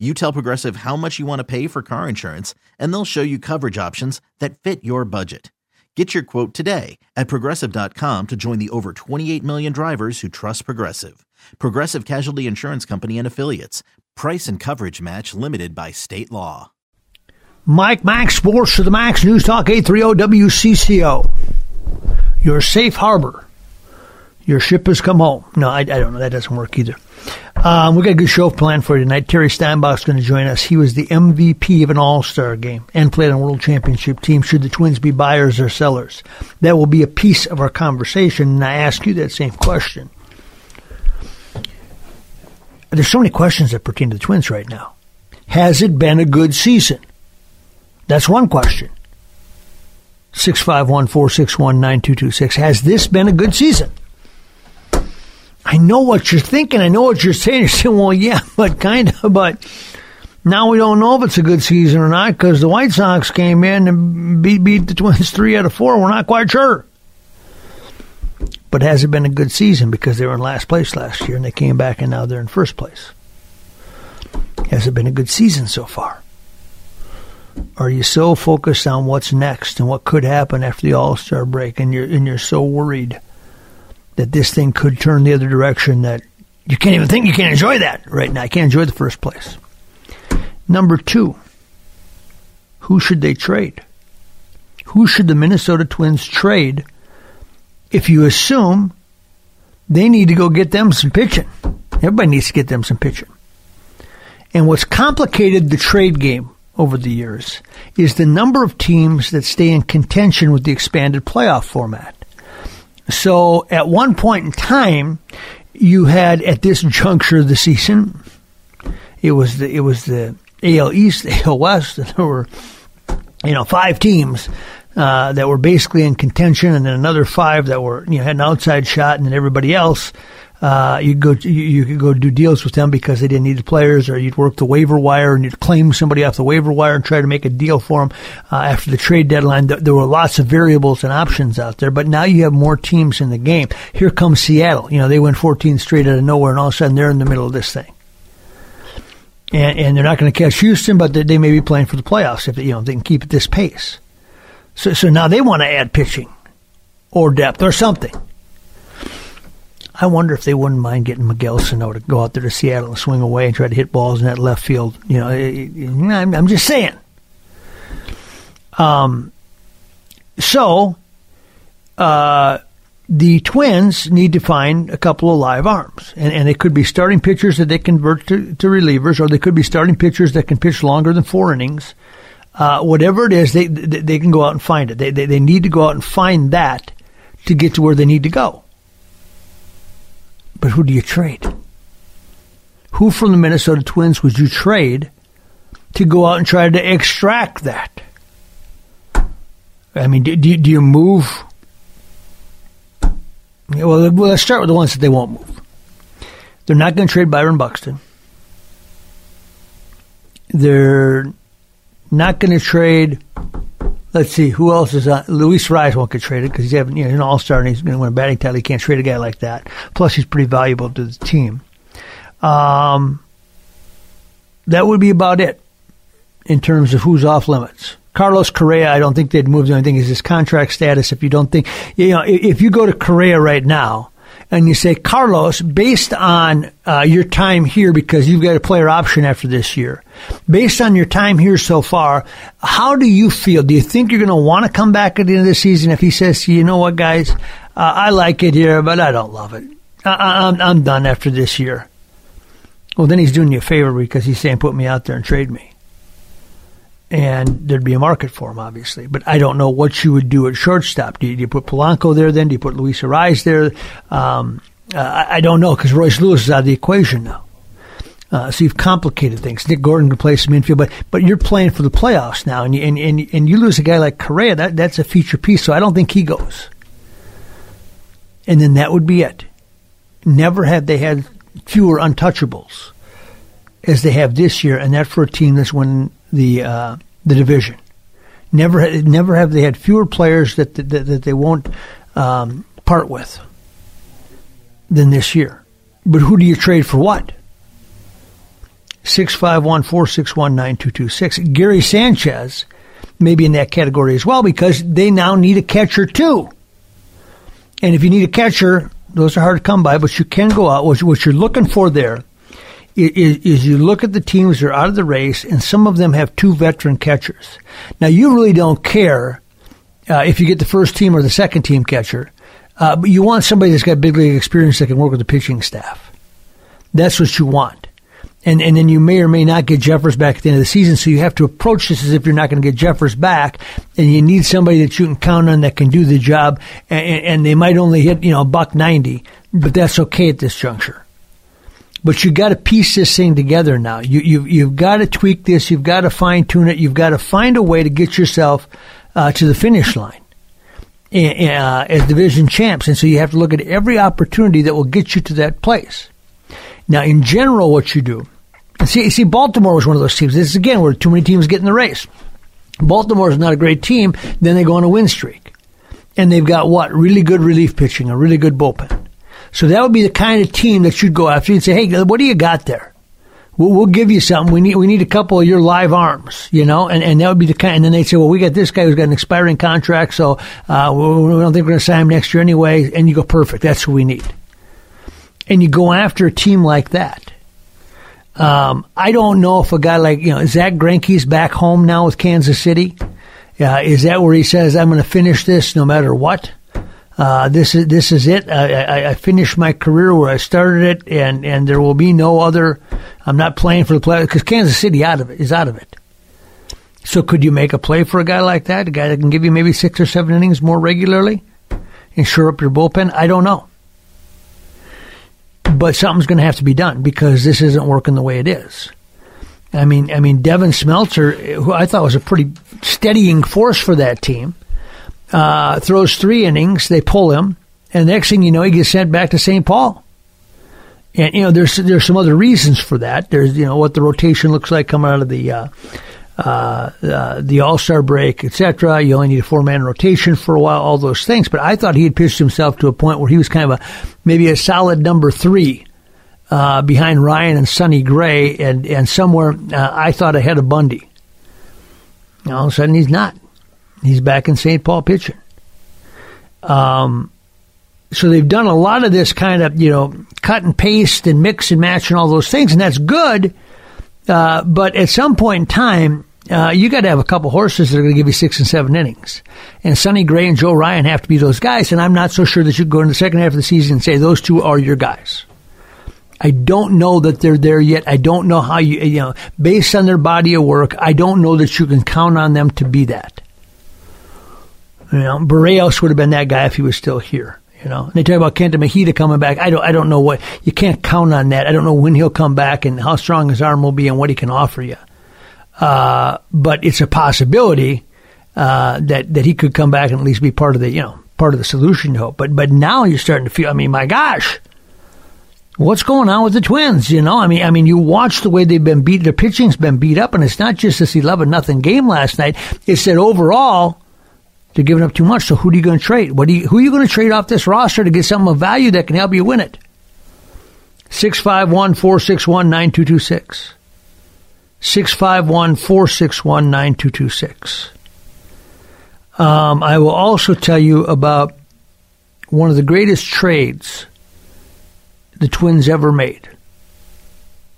You tell Progressive how much you want to pay for car insurance, and they'll show you coverage options that fit your budget. Get your quote today at progressive.com to join the over 28 million drivers who trust Progressive. Progressive Casualty Insurance Company and Affiliates. Price and coverage match limited by state law. Mike Max Sports to the Max News Talk 830 WCCO. Your safe harbor. Your ship has come home. No, I, I don't know. That doesn't work either. Um, we got a good show planned for you tonight. Terry Steinbach's going to join us. He was the MVP of an All Star game and played on a World Championship team. Should the Twins be buyers or sellers? That will be a piece of our conversation. And I ask you that same question. There's so many questions that pertain to the Twins right now. Has it been a good season? That's one question. 651 461 9226. Has this been a good season? I know what you're thinking. I know what you're saying. You're saying, well, yeah, but kind of, but now we don't know if it's a good season or not because the White Sox came in and beat, beat the Twins three out of four. We're not quite sure. But has it been a good season because they were in last place last year and they came back and now they're in first place? Has it been a good season so far? Are you so focused on what's next and what could happen after the All Star break and you're and you're so worried that this thing could turn the other direction that you can't even think you can enjoy that right now. I can't enjoy the first place. Number two, who should they trade? Who should the Minnesota Twins trade if you assume they need to go get them some pitching? Everybody needs to get them some pitching. And what's complicated the trade game over the years is the number of teams that stay in contention with the expanded playoff format. So at one point in time, you had at this juncture of the season, it was the it was the AL East, AL West, and there were you know five teams uh, that were basically in contention, and then another five that were you know had an outside shot, and then everybody else uh, you go you, you could go do deals with them because they didn't need the players, or you'd work the waiver wire and you'd claim somebody off the waiver wire and try to make a deal for them uh, after the trade deadline. There were lots of variables and options out there, but now you have more teams in the game. Here comes Seattle. You know they went 14 straight out of nowhere, and all of a sudden they're in the middle of this thing. And, and they're not going to catch Houston, but they, they may be playing for the playoffs if they, you know they can keep at this pace. So so now they want to add pitching or depth or something. I wonder if they wouldn't mind getting Miguel Sano to go out there to Seattle and swing away and try to hit balls in that left field. You know, I'm just saying. Um, so, uh, the Twins need to find a couple of live arms, and, and they could be starting pitchers that they convert to, to relievers, or they could be starting pitchers that can pitch longer than four innings. Uh, whatever it is, they they can go out and find it. They, they they need to go out and find that to get to where they need to go. But who do you trade? Who from the Minnesota Twins would you trade to go out and try to extract that? I mean, do, do, do you move? Well, let's start with the ones that they won't move. They're not going to trade Byron Buxton. They're not going to trade Let's see who else is on. Luis Arraez won't get traded because he's having you know, an All Star and he's going to win a batting title. He can't trade a guy like that. Plus, he's pretty valuable to the team. Um, that would be about it in terms of who's off limits. Carlos Correa, I don't think they'd move. The only thing is his contract status. If you don't think, you know, if you go to Correa right now and you say, Carlos, based on uh, your time here, because you've got a player option after this year, based on your time here so far, how do you feel? Do you think you're going to want to come back at the end of the season if he says, you know what, guys, uh, I like it here, but I don't love it. I, I'm, I'm done after this year. Well, then he's doing you a favor because he's saying, put me out there and trade me and there'd be a market for him, obviously. But I don't know what you would do at shortstop. Do you, do you put Polanco there then? Do you put Luis Arraez there? Um, uh, I, I, don't know because Royce Lewis is out of the equation now. Uh, so you've complicated things. Nick Gordon can play some infield, but but you're playing for the playoffs now, and you, and, and and you lose a guy like Correa. That that's a feature piece. So I don't think he goes. And then that would be it. Never have they had fewer untouchables as they have this year, and that for a team that's winning the uh, the division. Never, never have they had fewer players that that, that they won't um, part with than this year. But who do you trade for what? 651 461 9226. Gary Sanchez may be in that category as well because they now need a catcher too. And if you need a catcher, those are hard to come by, but you can go out. What you're looking for there is, you look at the teams that are out of the race, and some of them have two veteran catchers. Now, you really don't care uh, if you get the first team or the second team catcher, uh, but you want somebody that's got big league experience that can work with the pitching staff. That's what you want. And, and then you may or may not get Jeffers back at the end of the season, so you have to approach this as if you're not going to get Jeffers back, and you need somebody that you can count on that can do the job, and, and they might only hit, you know, a buck 90, but that's okay at this juncture. But you got to piece this thing together now. You, you, you've got to tweak this, you've got to fine tune it, you've got to find a way to get yourself uh, to the finish line uh, as division champs. And so you have to look at every opportunity that will get you to that place. Now, in general, what you do, see, see, Baltimore was one of those teams. This is again where too many teams get in the race. Baltimore is not a great team. Then they go on a win streak, and they've got what really good relief pitching, a really good bullpen. So that would be the kind of team that you'd go after. You'd say, "Hey, what do you got there? We'll, we'll, give you something. We need we need a couple of your live arms, you know." And and that would be the kind. And then they'd say, "Well, we got this guy who's got an expiring contract, so uh, we don't think we're going to sign him next year anyway." And you go, "Perfect. That's who we need." And you go after a team like that. Um, I don't know if a guy like you know Zack Greinke's back home now with Kansas City. Uh, is that where he says, "I'm going to finish this no matter what"? Uh, this is this is it. I, I, I, finished my career where I started it, and, and there will be no other. I'm not playing for the play because Kansas City out of it is out of it. So could you make a play for a guy like that, a guy that can give you maybe six or seven innings more regularly, and shore up your bullpen? I don't know, but something's going to have to be done because this isn't working the way it is. I mean, I mean, Devin Smeltzer, who I thought was a pretty steadying force for that team uh, throws three innings, they pull him, and next thing you know, he gets sent back to St. Paul. And you know, there's there's some other reasons for that. There's you know what the rotation looks like coming out of the uh, uh, uh, the All Star break, etc. You only need a four man rotation for a while, all those things. But I thought he had pitched himself to a point where he was kind of a maybe a solid number three uh, behind Ryan and Sonny Gray, and and somewhere uh, I thought ahead of Bundy. all of a sudden, he's not. He's back in St. Paul pitching. Um, so they've done a lot of this kind of, you know, cut and paste and mix and match and all those things, and that's good. Uh, but at some point in time, uh, you got to have a couple horses that are going to give you six and seven innings. And Sonny Gray and Joe Ryan have to be those guys, and I'm not so sure that you go in the second half of the season and say those two are your guys. I don't know that they're there yet. I don't know how you, you know, based on their body of work, I don't know that you can count on them to be that. You know, Berrios would have been that guy if he was still here. You know, and they talk about Kenta Maeda coming back. I don't, I don't know what you can't count on that. I don't know when he'll come back and how strong his arm will be and what he can offer you. Uh, but it's a possibility uh, that that he could come back and at least be part of the you know part of the solution. Hope, but but now you're starting to feel. I mean, my gosh, what's going on with the Twins? You know, I mean, I mean, you watch the way they've been beat. Their pitching's been beat up, and it's not just this eleven nothing game last night. It's that overall they're giving up too much. So who are you going to trade? What you, who are you going to trade off this roster to get something of value that can help you win it? 651 461 9226. 651 461 9226. Um, I will also tell you about one of the greatest trades the Twins ever made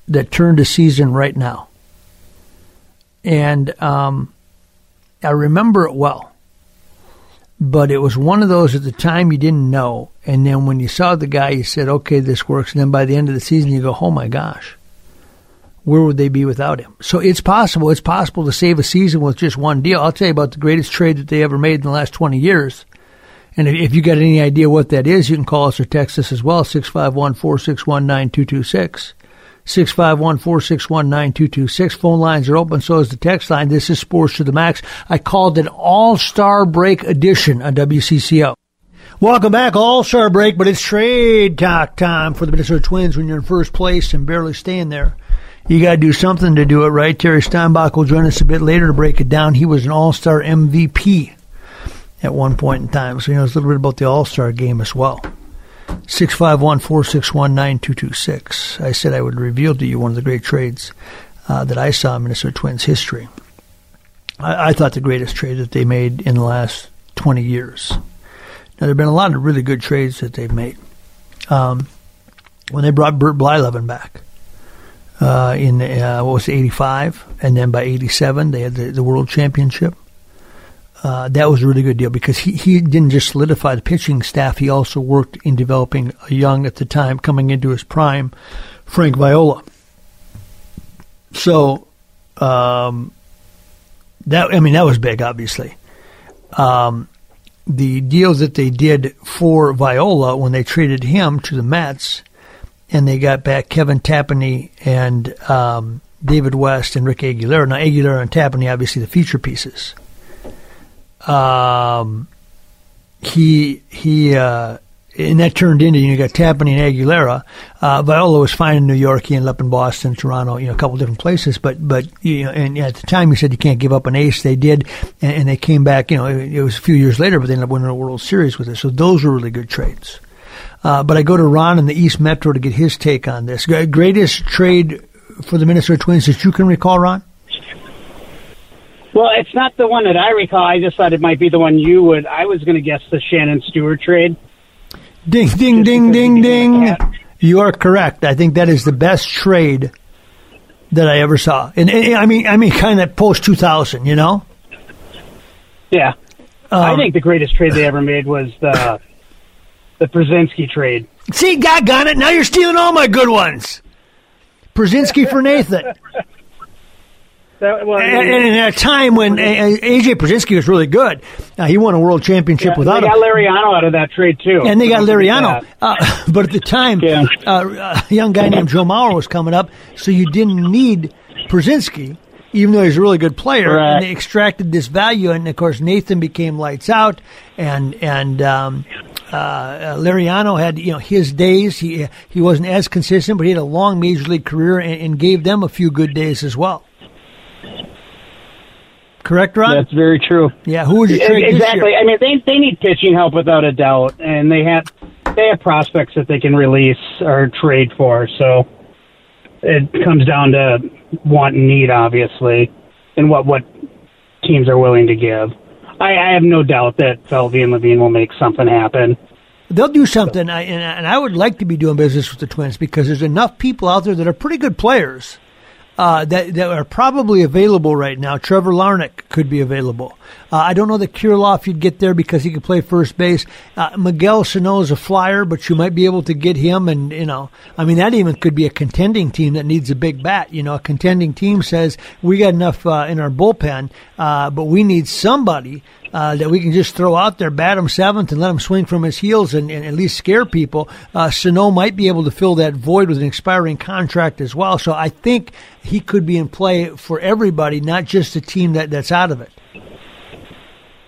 that turned a season right now. And um, I remember it well but it was one of those at the time you didn't know. And then when you saw the guy, you said, okay, this works. And then by the end of the season, you go, oh my gosh, where would they be without him? So it's possible. It's possible to save a season with just one deal. I'll tell you about the greatest trade that they ever made in the last 20 years. And if you got any idea what that is, you can call us or text us as well, 651 461 9226. 651 461 9226. Phone lines are open, so is the text line. This is Sports to the Max. I called it All Star Break Edition on WCCO. Welcome back, All Star Break, but it's trade talk time for the Minnesota Twins when you're in first place and barely staying there. You got to do something to do it right. Terry Steinbach will join us a bit later to break it down. He was an All Star MVP at one point in time, so he knows a little bit about the All Star game as well. 651 461 9226. I said I would reveal to you one of the great trades uh, that I saw in Minnesota Twins history. I, I, thought the greatest trade that they made in the last 20 years. Now, there have been a lot of really good trades that they've made. Um, when they brought Bert Blyleven back uh, in, uh, what was it, 85, and then by 87, they had the, the World Championship uh, that was a really good deal because he, he didn't just solidify the pitching staff, he also worked in developing a young, at the time, coming into his prime, Frank Viola. So, um, that, I mean, that was big, obviously. Um, the deals that they did for Viola when they traded him to the Mets, and they got back Kevin Tapani and um, David West and Rick Aguilera. Now, Aguilera and Tapani, obviously, the feature pieces um, he he uh, and that turned into you know got Tapani and Aguilera. Uh, Viola was fine in New York. He ended up in Boston, Toronto, you know, a couple different places. But but you know, and at the time he said you can't give up an ace. They did, and, and they came back. You know, it, it, was a few years later, but they ended up winning a World Series with it. So those were really good trades. Uh, but I go to Ron in the East Metro to get his take on this. Greatest trade for the Minnesota Twins that you can recall, Ron? Well, it's not the one that I recall. I just thought it might be the one you would. I was going to guess the Shannon Stewart trade. Ding, ding, ding, ding, ding. You are correct. I think that is the best trade that I ever saw. And, and I mean, I mean, kind of post two thousand. You know? Yeah. Um, I think the greatest trade they ever made was the the Pierzynski trade. See, God got it. Now you're stealing all my good ones. Pierzynski for Nathan. That, well, and, and, at a time when AJ Pierzynski was really good, uh, he won a world championship yeah, without. They got Liriano out of that trade too, and they got Liriano. Uh, but at the time, yeah. uh, a young guy named Joe Mauer was coming up, so you didn't need Pierzynski, even though he's a really good player. Right. And they extracted this value, and of course Nathan became lights out, and and. Um, uh, Liriano had you know his days. He he wasn't as consistent, but he had a long major league career and, and gave them a few good days as well. Correct, Ron? That's very true. Yeah, who would you trade exactly? I mean, they they need pitching help without a doubt, and they have they have prospects that they can release or trade for. So it comes down to want and need, obviously, and what what teams are willing to give. I, I have no doubt that Falvey and Levine will make something happen. They'll do something, and, and I would like to be doing business with the Twins because there's enough people out there that are pretty good players uh, that that are probably available right now. Trevor Larnach could be available. Uh, I don't know that Kirilloff you'd get there because he could play first base. Uh, Miguel Sano is a flyer, but you might be able to get him. And you know, I mean, that even could be a contending team that needs a big bat. You know, a contending team says we got enough uh, in our bullpen, uh, but we need somebody uh, that we can just throw out there, bat him seventh, and let him swing from his heels and, and at least scare people. Uh, Sano might be able to fill that void with an expiring contract as well. So I think he could be in play for everybody, not just the team that, that's out of it.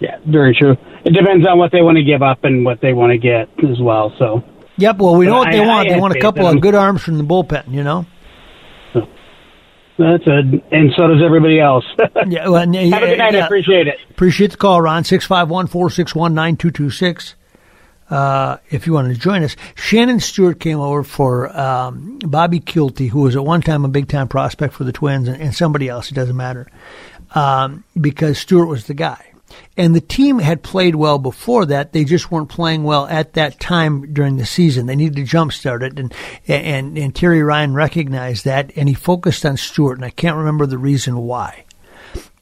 Yeah, very true. It depends on what they want to give up and what they want to get as well. So. Yep. Well, we know what they I, want. I they want a couple of good arms from the bullpen. You know. That's a, and so does everybody else. yeah, well, Have a good night. Yeah. I appreciate it. Appreciate the call, Ron. 651 461 9226. Uh, if you want to join us. Shannon Stewart came over for um, Bobby Kielty, who was at one time a big time prospect for the Twins, and, and somebody else. It doesn't matter. Um, because Stewart was the guy. And the team had played well before that. They just weren't playing well at that time during the season. They needed to jumpstart it. And, and, and Terry Ryan recognized that and he focused on Stewart. And I can't remember the reason why.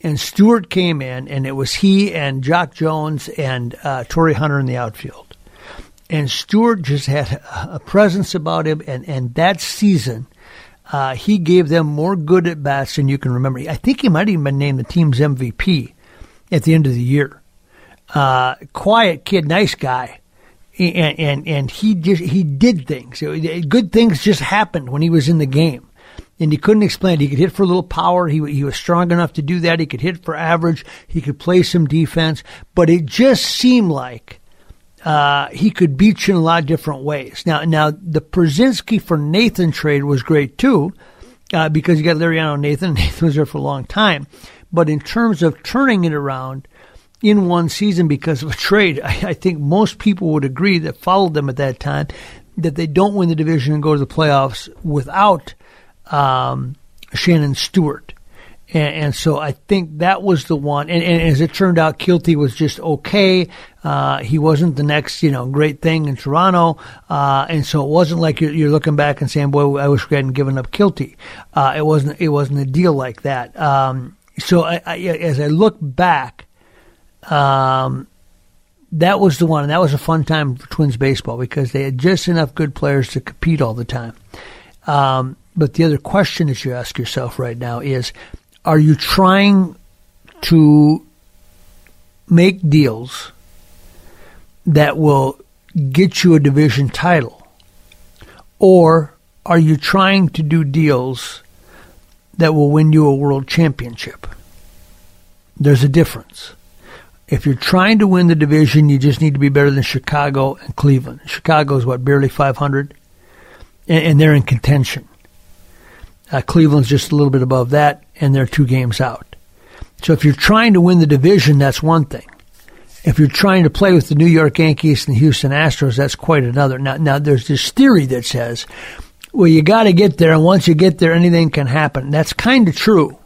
And Stewart came in and it was he and Jacque Jones and uh, Torii Hunter in the outfield. And Stewart just had a presence about him. And, and that season, uh, he gave them more good at bats than you can remember. I think he might even been named the team's MVP at the end of the year. Uh, quiet kid, nice guy. And, and, and he just, he did things. Good things just happened when he was in the game. and he couldn't explain it. He could hit for a little power. He, he was strong enough to do that. He could hit for average. He could play some defense, but it just seemed like uh, he could beat you in a lot of different ways. Now, now the Pierzynski for Nathan trade was great too, uh, because you got Liriano Nathan. Nathan was there for a long time, but in terms of turning it around in one season because of a trade, I, I think most people would agree that followed them at that time that they don't win the division and go to the playoffs without um, Shannon Stewart. And, and, so I think that was the one. And, and as it turned out, Kielty was just okay. Uh, he wasn't the next, you know, great thing in Toronto. Uh, and so it wasn't like you're, you're, looking back and saying, boy, I wish we hadn't given up Kielty. Uh, it wasn't, it wasn't a deal like that. Um, so I, I, as I look back, um, that was the one, and that was a fun time for Twins baseball because they had just enough good players to compete all the time. Um, but the other question that you ask yourself right now is are you trying to make deals that will get you a division title? Or are you trying to do deals that will win you a world championship? There's a difference. If you're trying to win the division, you just need to be better than Chicago and Cleveland. Chicago is what, barely 500? And, and they're in contention. Uh, Cleveland's just a little bit above that, and they're two games out. So if you're trying to win the division, that's one thing. If you're trying to play with the New York Yankees and the Houston Astros, that's quite another. Now, now there's this theory that says, well, you got to get there, and once you get there, anything can happen. That's kind of true.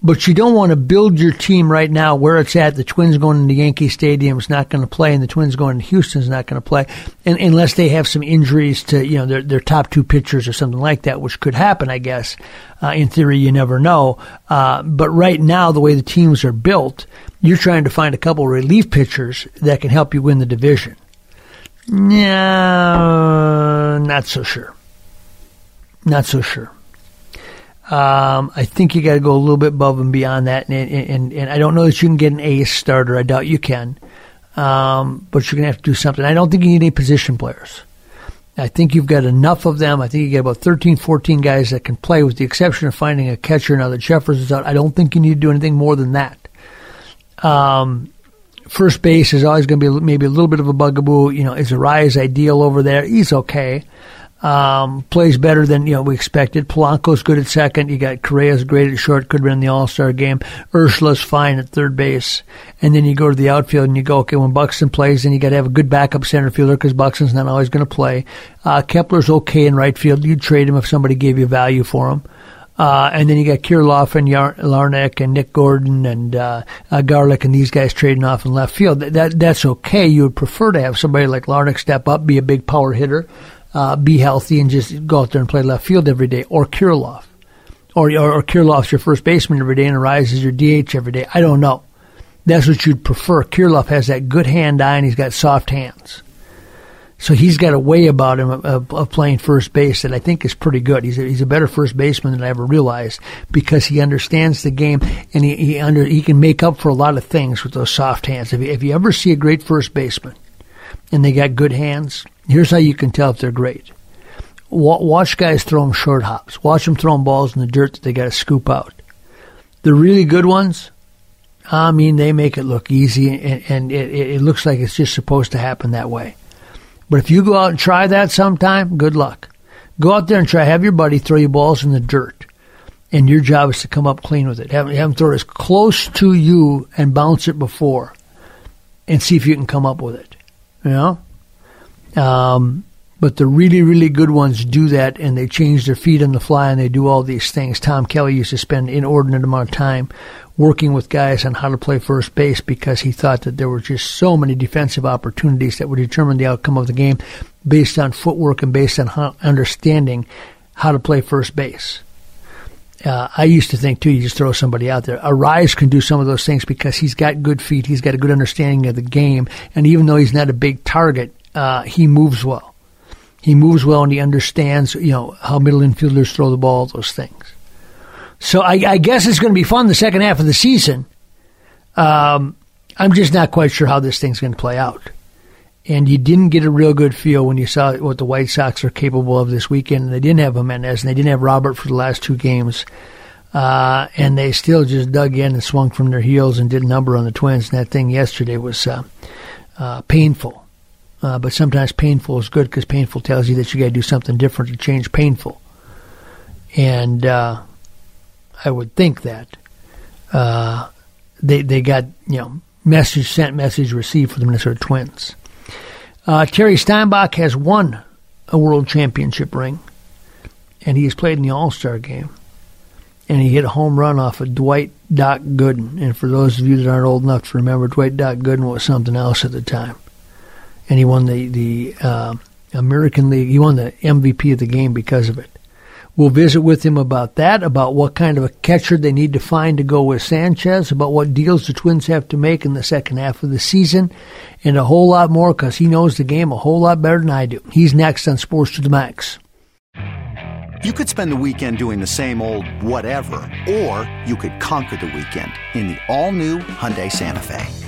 But you don't want to build your team right now where it's at. The Twins going into Yankee Stadium is not going to play, and the Twins going to Houston is not going to play, and, unless they have some injuries to you know their their top two pitchers or something like that, which could happen, I guess. Uh, in theory, you never know. Uh, but right now, the way the teams are built, you're trying to find a couple relief pitchers that can help you win the division. No, not so sure. Not so sure. Um, I think you got to go a little bit above and beyond that, and, and, and I don't know that you can get an ace starter. I doubt you can, um, but you're gonna have to do something. I don't think you need any position players. I think you've got enough of them. I think you get about 13, 14 guys that can play, with the exception of finding a catcher now that Jeffers is out. I don't think you need to do anything more than that. Um, first base is always going to be maybe a little bit of a bugaboo. You know, is Arraez ideal over there? He's okay um, plays better than you know we expected. Polanco's good at second. You got Correa's great at short. Could have been the All Star game. Urshela's fine at third base. And then you go to the outfield and you go, okay, when Buxton plays, then you got to have a good backup center fielder because Buxton's not always going to play. Uh, Kepler's okay in right field. You'd trade him if somebody gave you value for him. Uh, and then you got Kirilloff and Yar- Larnach and Nick Gordon and uh, uh, Garlick and these guys trading off in left field. That, that that's okay. You would prefer to have somebody like Larnach step up, be a big power hitter uh, be healthy and just go out there and play left field every day, or Kirilloff, or or, or Kirilloff's your first baseman every day and Arraez is your DH every day. I don't know. That's what you'd prefer. Kirilloff has that good hand eye and he's got soft hands. So he's got a way about him of, of, of, playing first base that I think is pretty good. He's a, he's a better first baseman than I ever realized because he understands the game and he he, under, he can make up for a lot of things with those soft hands. If you, if you ever see a great first baseman and they got good hands, Here's how you can tell if they're great. Watch guys throw them short hops. Watch them throwing balls in the dirt that they got to scoop out. The really good ones, I mean, they make it look easy, and, and it, it looks like it's just supposed to happen that way. But if you go out and try that sometime, good luck. Go out there and try. Have your buddy throw you balls in the dirt, and your job is to come up clean with it. Have, have him throw it as close to you and bounce it before, and see if you can come up with it. You know, um, but the really, really good ones do that and they change their feet on the fly and they do all these things. Tom Kelly used to spend inordinate amount of time working with guys on how to play first base because he thought that there were just so many defensive opportunities that would determine the outcome of the game based on footwork and based on how, understanding how to play first base. Uh, I used to think too, you just throw somebody out there. Arraez can do some of those things because he's got good feet, he's got a good understanding of the game, and even though he's not a big target, uh, he moves well. He moves well and he understands, you know, how middle infielders throw the ball, those things. So I, I guess it's going to be fun the second half of the season. Um, I'm just not quite sure how this thing's going to play out. and you didn't get a real good feel when you saw what the White Sox are capable of this weekend. They didn't have Jimenez, and they didn't have Robert for the last two games. Uh, and they still just dug in and swung from their heels and did a number on the Twins. And that thing yesterday was uh, uh, painful. Uh, but sometimes painful is good because painful tells you that you got to do something different to change painful. And uh, I would think that uh, they they got you know message sent, message received for the Minnesota Twins. Uh, Terry Steinbach has won a world championship ring, and he has played in the All Star game. And he hit a home run off of Dwight Doc Gooden. And for those of you that aren't old enough to remember, Dwight Doc Gooden was something else at the time. And he won the the uh, American League. He won the MVP of the game because of it. We'll visit with him about that, about what kind of a catcher they need to find to go with Sanchez, about what deals the Twins have to make in the second half of the season, and a whole lot more because he knows the game a whole lot better than I do. He's next on Sports to the Max. You could spend the weekend doing the same old whatever, or you could conquer the weekend in the all-new Hyundai Santa Fe.